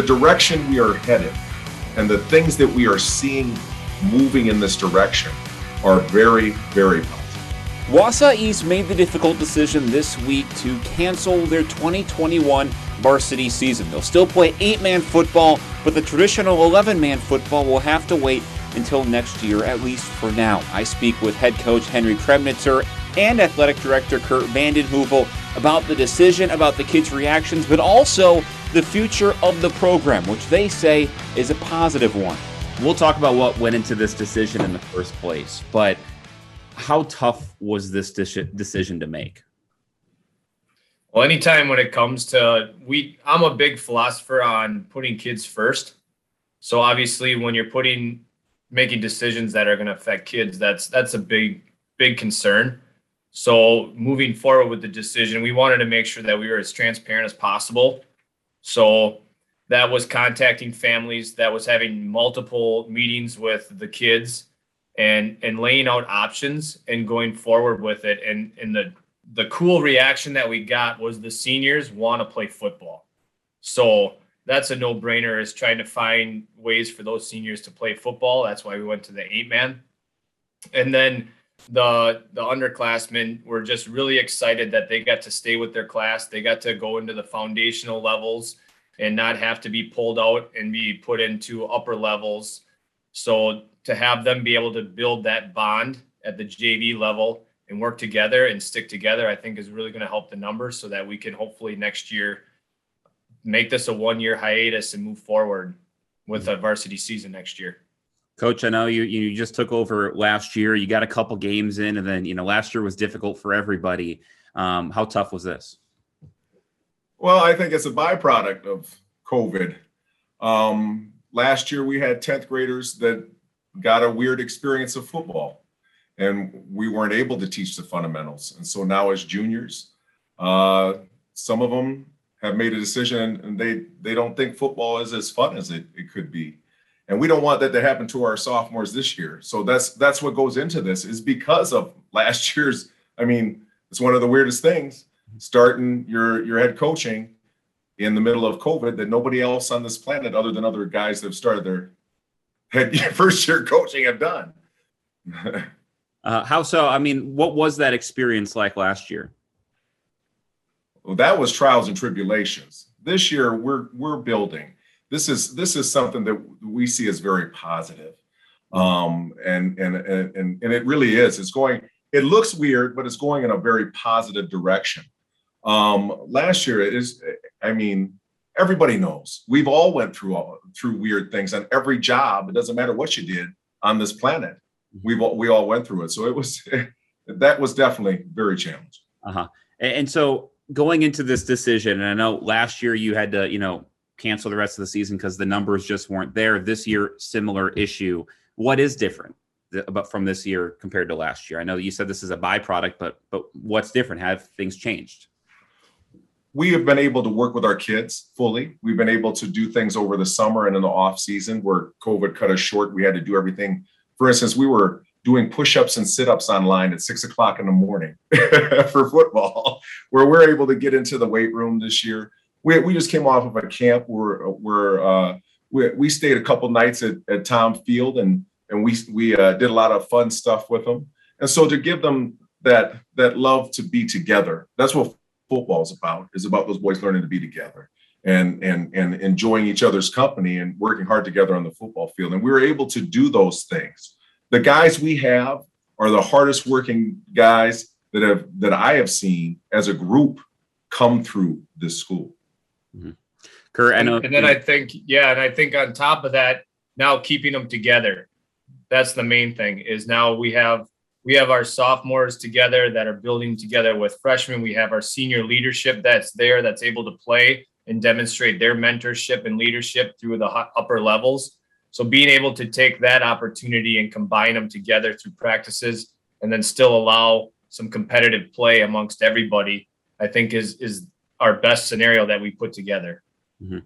the direction we are headed and the things that we are seeing moving in this direction are very, very positive. Wausau East made the difficult decision this week to cancel their 2021 varsity season. They'll still play eight man football, but the traditional 11 man football will have to wait until next year, at least for now. I speak with head coach Henry Kremnitzer and athletic director Kurt Vanden Heuvel about the decision, about the kids' reactions, but also the future of the program, which they say is a positive one. We'll talk about what went into this decision in the first place, but how tough was this decision to make? Well, anytime when it comes to we, I'm a big philosopher on putting kids first. So obviously, when you're putting making decisions that are going to affect kids, that's that's a big big concern. So moving forward with the decision, we wanted to make sure that we were as transparent as possible. So that was contacting families, that was having multiple meetings with the kids and and laying out options and going forward with it. And and the the cool reaction that we got was the seniors want to play football. So that's a no brainer is trying to find ways for those seniors to play football. That's why we went to the eight man. And then the the underclassmen were just really excited that they got to stay with their class. They got to go into the foundational levels and not have to be pulled out and be put into upper levels. So to have them be able to build that bond at the JV level and work together and stick together, I think is really going to help the numbers so that we can hopefully next year make this a one year hiatus and move forward with a varsity season next year. Coach, I know you you just took over last year. You got a couple games in, and then you know last year was difficult for everybody. Um, how tough was this? Well, I think it's a byproduct of COVID. Um, last year we had 10th graders that got a weird experience of football and we weren't able to teach the fundamentals. And so now, as juniors, uh, some of them have made a decision and they they don't think football is as fun as it, it could be. And we don't want that to happen to our sophomores this year. So that's that's what goes into this is because of last year's. I mean, it's one of the weirdest things starting your your head coaching in the middle of COVID that nobody else on this planet, other than other guys that have started their head first year coaching, have done. Uh, how so? I mean, what was that experience like last year? Well, that was trials and tribulations. This year, we're we're building. This is this is something that we see as very positive. Um, and, and and and and it really is. It's going. It looks weird, but it's going in a very positive direction. Um, last year, it is. I mean, everybody knows we've all went through all, through weird things on every job. It doesn't matter what you did on this planet we've all, we all went through it. So it was that was definitely very challenging. Uh huh. And, and so going into this decision, and I know last year you had to you know cancel the rest of the season because the numbers just weren't there. This year, similar issue. What is different? But from this year compared to last year, I know you said this is a byproduct, but but what's different? Have things changed? we have been able to work with our kids fully. We've been able to do things over the summer and in the off season where COVID cut us short. We had to do everything for instance, we were doing push-ups and sit-ups online at six o'clock in the morning for football, where we're able to get into the weight room this year. We, we just came off of a camp where where uh, we, we stayed a couple nights at, at Thom Field and and we we uh, did a lot of fun stuff with them. And so to give them that that love to be together, that's what football is about. Is about those boys learning to be together and and and enjoying each other's company and working hard together on the football field. And we were able to do those things. The guys we have are the hardest working guys that have that I have seen as a group come through this school. Mm-hmm. Kurt, and, and then I think, yeah, and I think on top of that, now keeping them together. That's the main thing. Is now we have we have our sophomores together that are building together with freshmen. We have our senior leadership that's there that's able to play and demonstrate their mentorship and leadership through the upper levels. So being able to take that opportunity and combine them together through practices and then still allow some competitive play amongst everybody, I think is is our best scenario that we put together. Mm-hmm.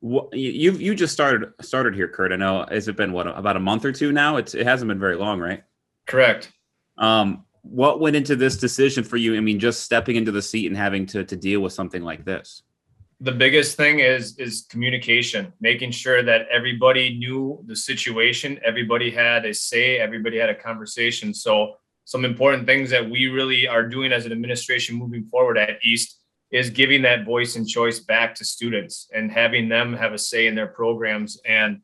Well, you you just started started here, Kurt. I know. Has it been what about a month or two now? It's it hasn't been very long, right? Correct. Um, what went into this decision for you? I mean, just stepping into the seat and having to to deal with something like this. the biggest thing is is communication making sure that everybody knew the situation everybody had a say everybody had a conversation so some important things that we really are doing as an administration moving forward at east is giving that voice and choice back to students and having them have a say in their programs and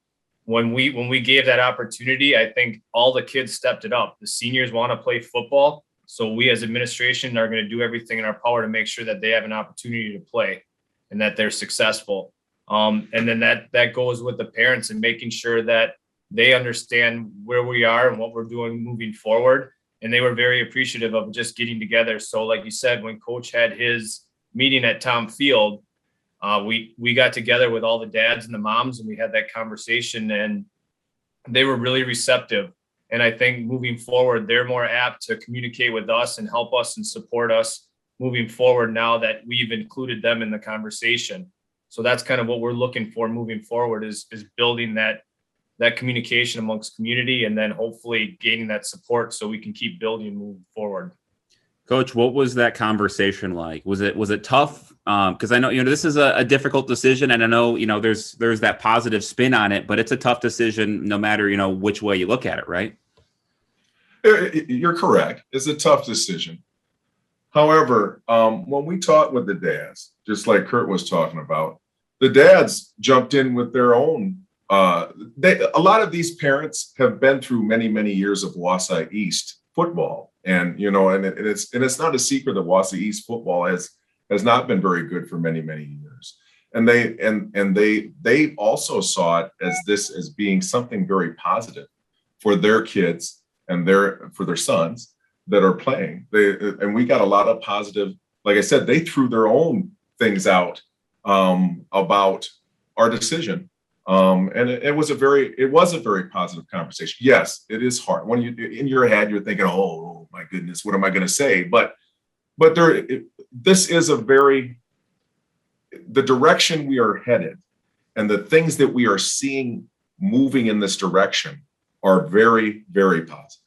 when we when we gave that opportunity i think all the kids stepped it up the seniors want to play football so we as administration are going to do everything in our power to make sure that they have an opportunity to play and that they're successful. Um, and then that that goes with the parents and making sure that they understand where we are and what we're doing moving forward. And they were very appreciative of just getting together. So, like you said, when Coach had his meeting at Thom Field, uh, we we got together with all the dads and the moms, and we had that conversation, and they were really receptive. And I think moving forward, they're more apt to communicate with us and help us and support us moving forward now that we've included them in the conversation. So that's kind of what we're looking for moving forward is is building that that communication amongst community and then hopefully gaining that support so we can keep building and moving forward. Coach, what was that conversation like? Was it was it tough? Because um, I know you know this is a, a, difficult decision, and I know you know there's there's that positive spin on it, but it's a tough decision no matter you know which way you look at it, right? You're correct. It's a tough decision. However, um, when we talked with the dads, just like Kurt was talking about, the dads jumped in with their own. Uh, they, a lot of these parents have been through many, many years of Wausau East football, and you know, and, it, and it's and it's not a secret that Wausau East football has has not been very good for many, many years. And they and and they they also saw it as this as being something very positive for their kids and their for their sons that are playing. They and we got a lot of positive. Like I said, they threw their own things out um, about our decision, um, and it, it, was a very it was a very positive conversation. Yes, it is hard when you in your head you're thinking, oh my goodness, what am I going to say? But but there, it, this is a very the direction we are headed, and the things that we are seeing moving in this direction are very very positive.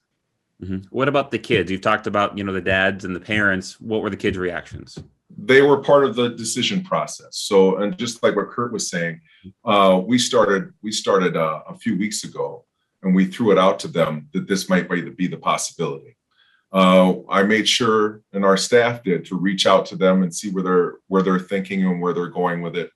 Mm-hmm. What about the kids? You've talked about, you know, the dads and the parents. What were the kids' reactions? They were part of the decision process. So, and just like what Kurt was saying, uh, we started we started uh, a few weeks ago, and we threw it out to them that this might be the possibility. Uh, I made sure, and our staff did, to reach out to them and see where they're where they're thinking and where they're going with it.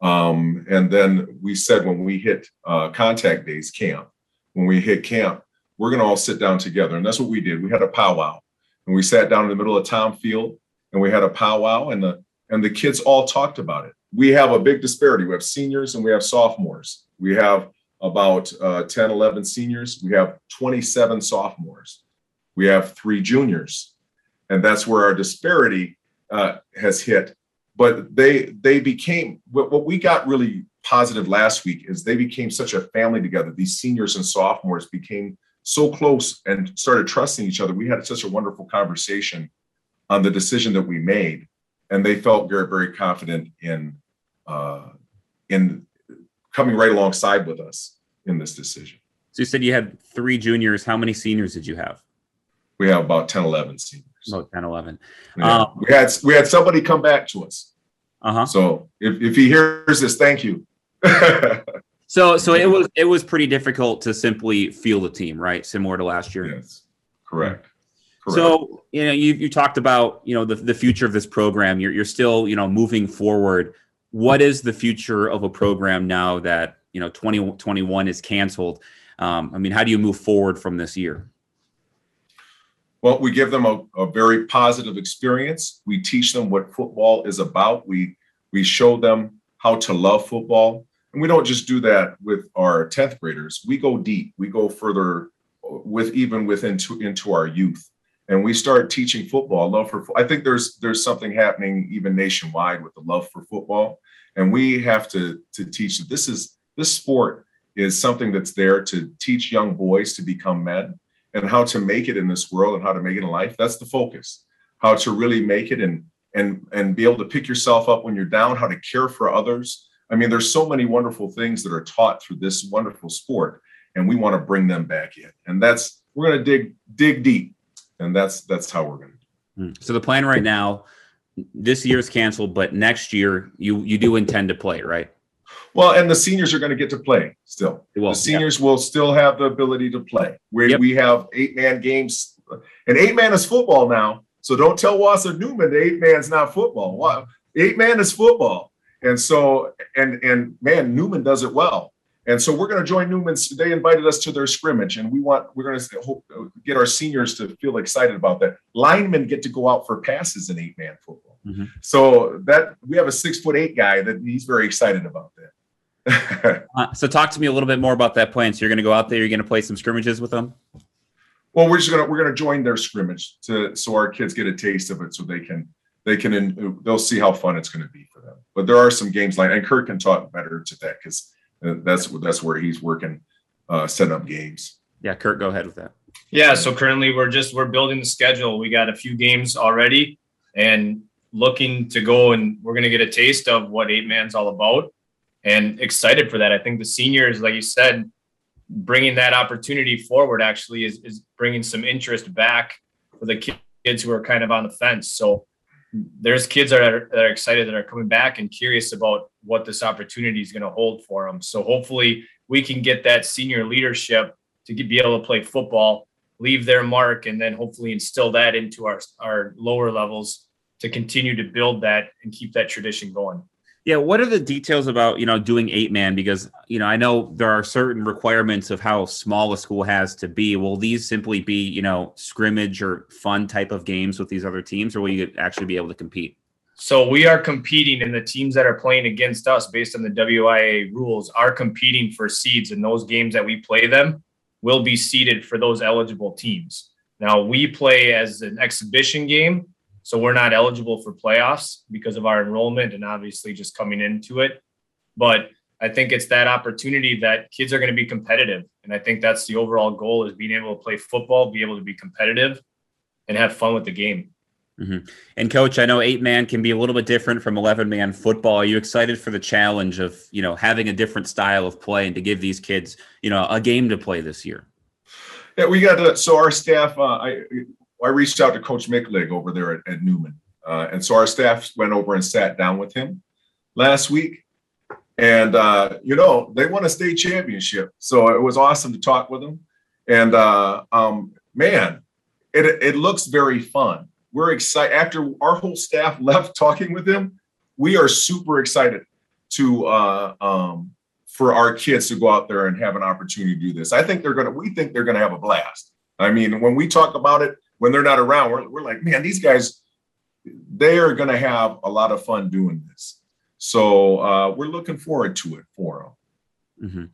Um, and then we said when we hit uh, contact days camp, when we hit camp, we're going to all sit down together. And that's what we did. We had a powwow and we sat down in the middle of Thom Field and we had a powwow and the, and the kids all talked about it. We have a big disparity. We have seniors and we have sophomores. We have about uh, 10, 11 seniors. We have 27 sophomores. We have three juniors. And that's where our disparity uh, has hit. But they they became what, what we got really positive last week is they became such a family together. These seniors and sophomores became so close and started trusting each other. We had such a wonderful conversation on the decision that we made, and they felt very, very confident in uh, in coming right alongside with us in this decision. So you said you had three juniors. How many seniors did you have? We have about 10, 11 seniors. About 10, 11. Yeah. Um, we had we had somebody come back to us. Uh-huh. So if, if he hears this, thank you. So so it was it was pretty difficult to simply feel the team, right? Similar to last year. Yes. Correct. Correct. So you know you you talked about you know the, the future of this program. You're you're still you know moving forward. What is the future of a program now that you know 2021 is canceled? Um, I mean, how do you move forward from this year? Well, we give them a, a very positive experience. We teach them what football is about. We we show them how to love football. And we don't just do that with our 10th graders. We go deep. We go further uh, with even within into, into our youth. And we start teaching football, love for I think there's there's something happening even nationwide with the love for football. And we have to to teach that this is this sport is something that's there to teach young boys to become men and how to make it in this world and how to make it in life. That's the focus. How to really make it and and and be able to pick yourself up when you're down, how to care for others, I mean, there's so many wonderful things that are taught through this wonderful sport, and we want to bring them back in. And that's we're going to dig dig deep, and that's that's how we're going to. Hmm. So the plan right now, this year's canceled, but next year you you do intend to play, right? Well, and the seniors are going to get to play still. The seniors yeah. will still have the ability to play. We yep. we have eight man games, and eight man is football now. So don't tell Wausau Newman the eight man's not football. Eight man is football, and so and and man, Newman does it well. And so we're going to join Newman's. They invited us to their scrimmage, and we want we're going to hope, get our seniors to feel excited about that. Linemen get to go out for passes in eight man football. Mm-hmm. So that we have a six foot eight guy that he's very excited about that. uh, so talk to me a little bit more about that plan. So you're going to go out there, you're going to play some scrimmages with them. Well, we're just gonna we're gonna join their scrimmage to so our kids get a taste of it, so they can they can they'll see how fun it's going to be for them. But there are some games like and Kurt can talk better to that because that's that's where he's working, uh, setting up games. Yeah, Kurt, go ahead with that. Yeah, so currently we're just we're building the schedule. We got a few games already, and looking to go and we're going to get a taste of what eight man's all about, and excited for that. I think the seniors, like you said, bringing that opportunity forward actually is is bringing some interest back for the kids who are kind of on the fence. So there's kids that are, that are excited that are coming back and curious about what this opportunity is going to hold for them. So hopefully we can get that senior leadership to be able to play football, leave their mark, and then hopefully instill that into our, our lower levels to continue to build that and keep that tradition going. Yeah, what are the details about you know doing eight man? Because you know I know there are certain requirements of how small a school has to be. Will these simply be you know scrimmage or fun type of games with these other teams, or will you actually be able to compete? So we are competing, and the teams that are playing against us, based on the WIAA rules, are competing for seeds. And those games that we play them will be seeded for those eligible teams. Now we play as an exhibition game, so we're not eligible for playoffs because of our enrollment and obviously just coming into it. But I think it's that opportunity that kids are going to be competitive. And I think that's the overall goal is being able to play football, be able to be competitive and have fun with the game. Mm-hmm. And coach, I know eight man can be a little bit different from 11 man football. Are you excited for the challenge of, you know, having a different style of play and to give these kids, you know, a game to play this year? Yeah, we got to, so our staff, uh, I, I reached out to Coach Micklig over there at, at Newman. Uh, and so our staff went over and sat down with him last week. And, uh, you know, they won a state championship. So it was awesome to talk with them. And, uh, um, man, it, it looks very fun. We're excited. After our whole staff left talking with him, we are super excited to uh, um, for our kids to go out there and have an opportunity to do this. I think they're to, we think they're going to have a blast. I mean, when we talk about it, when they're not around, we're, we're like, man, these guys, they are going to have a lot of fun doing this. So uh, we're looking forward to it for them. Mm-hmm.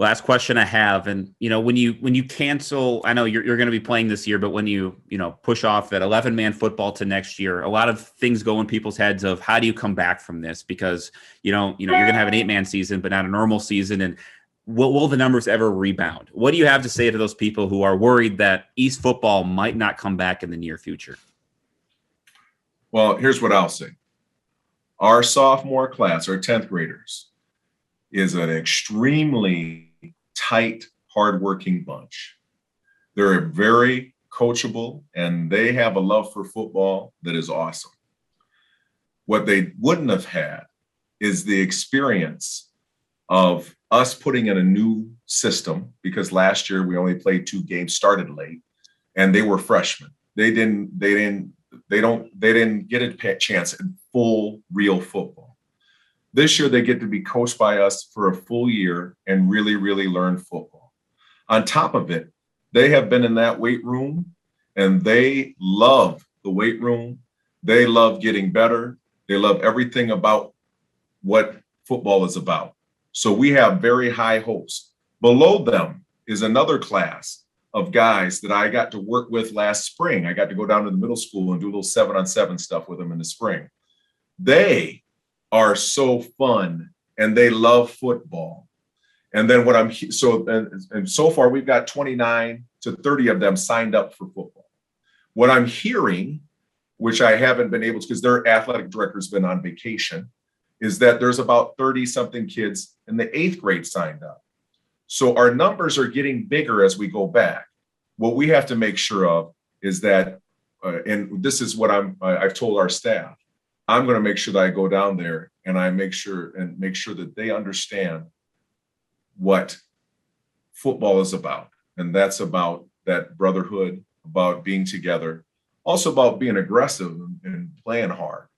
Last question I have, and you know, when you when you cancel, I know you're you're going to be playing this year, but when you you know push off that 11 man football to next year, a lot of things go in people's heads of how do you come back from this because you know you know you're going to have an eight man season, but not a normal season, and will, will the numbers ever rebound? What do you have to say to those people who are worried that East football might not come back in the near future? Well, here's what I'll say. Our sophomore class, our 10th graders, is an extremely tight, hardworking bunch. They're very coachable and they have a love for football that is awesome. What they wouldn't have had is the experience of us putting in a new system because last year we only played two games, started late, and they were freshmen. They didn't, they didn't, they don't, they didn't get a chance in full real football. This year they get to be coached by us for a full year and really, really learn football. On top of it, they have been in that weight room and they love the weight room. They love getting better. They love everything about what football is about. So we have very high hopes. Below them is another class of guys that I got to work with last spring. I got to go down to the middle school and do a little seven on seven stuff with them in the spring. They are so fun and they love football. And then what I'm so and, and so far we've got 29 to 30 of them signed up for football. What I'm hearing, which I haven't been able to because their athletic director's been on vacation, is that there's about 30 something kids in the eighth grade signed up. So our numbers are getting bigger as we go back. What we have to make sure of is that, uh, and this is what I'm, I've told our staff, I'm going to make sure that I go down there and I make sure and make sure that they understand what football is about. And that's about that brotherhood, about being together, also about being aggressive and playing hard,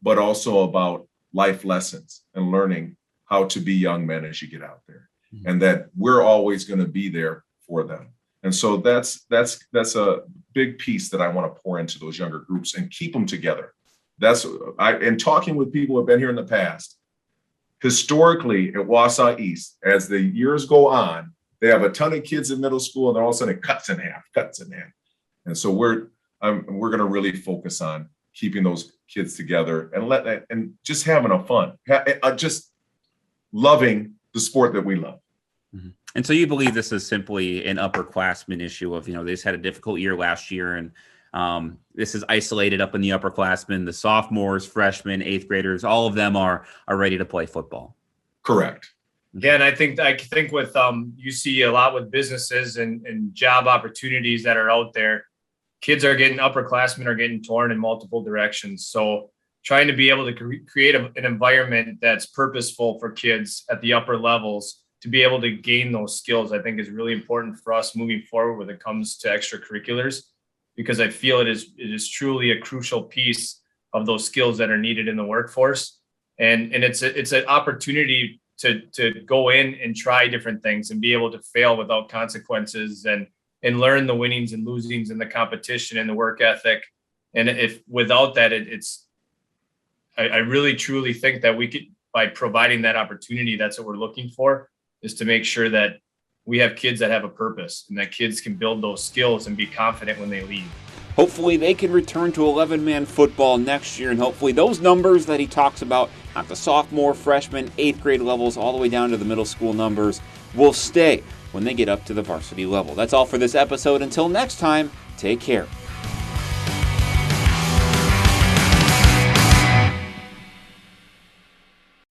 but also about life lessons and learning how to be young men as you get out there. Mm-hmm. And that we're always going to be there for them. And so that's that's that's a big piece that I want to pour into those younger groups and keep them together. That's I and talking with people who have been here in the past. Historically, at Wausau East, as the years go on, they have a ton of kids in middle school, and then all of a sudden it cuts in half, cuts in half. And so we're um, we're going to really focus on keeping those kids together and let and just having a fun, uh, just loving the sport that we love. Mm-hmm. And so you believe this is simply an upperclassman issue of you know they just had a difficult year last year and um, this is isolated up in the upperclassmen, the sophomores, freshmen, eighth graders, all of them are are ready to play football. Correct. Yeah, and I think I think with um you see a lot with businesses and, and job opportunities that are out there. Kids are getting upperclassmen are getting torn in multiple directions. So trying to be able to cre- create a, an environment that's purposeful for kids at the upper levels to be able to gain those skills, I think is really important for us moving forward when it comes to extracurriculars, because I feel it is it is truly a crucial piece of those skills that are needed in the workforce. And and it's a, it's an opportunity to to go in and try different things and be able to fail without consequences and and learn the winnings and losings and the competition and the work ethic. And if without that, it, it's I, I really truly think that we could by providing that opportunity, that's what we're looking for, is to make sure that we have kids that have a purpose and that kids can build those skills and be confident when they leave. Hopefully, they can return to 11 man football next year, and hopefully, those numbers that he talks about at the sophomore, freshman, eighth grade levels, all the way down to the middle school numbers, will stay when they get up to the varsity level. That's all for this episode. Until next time, take care.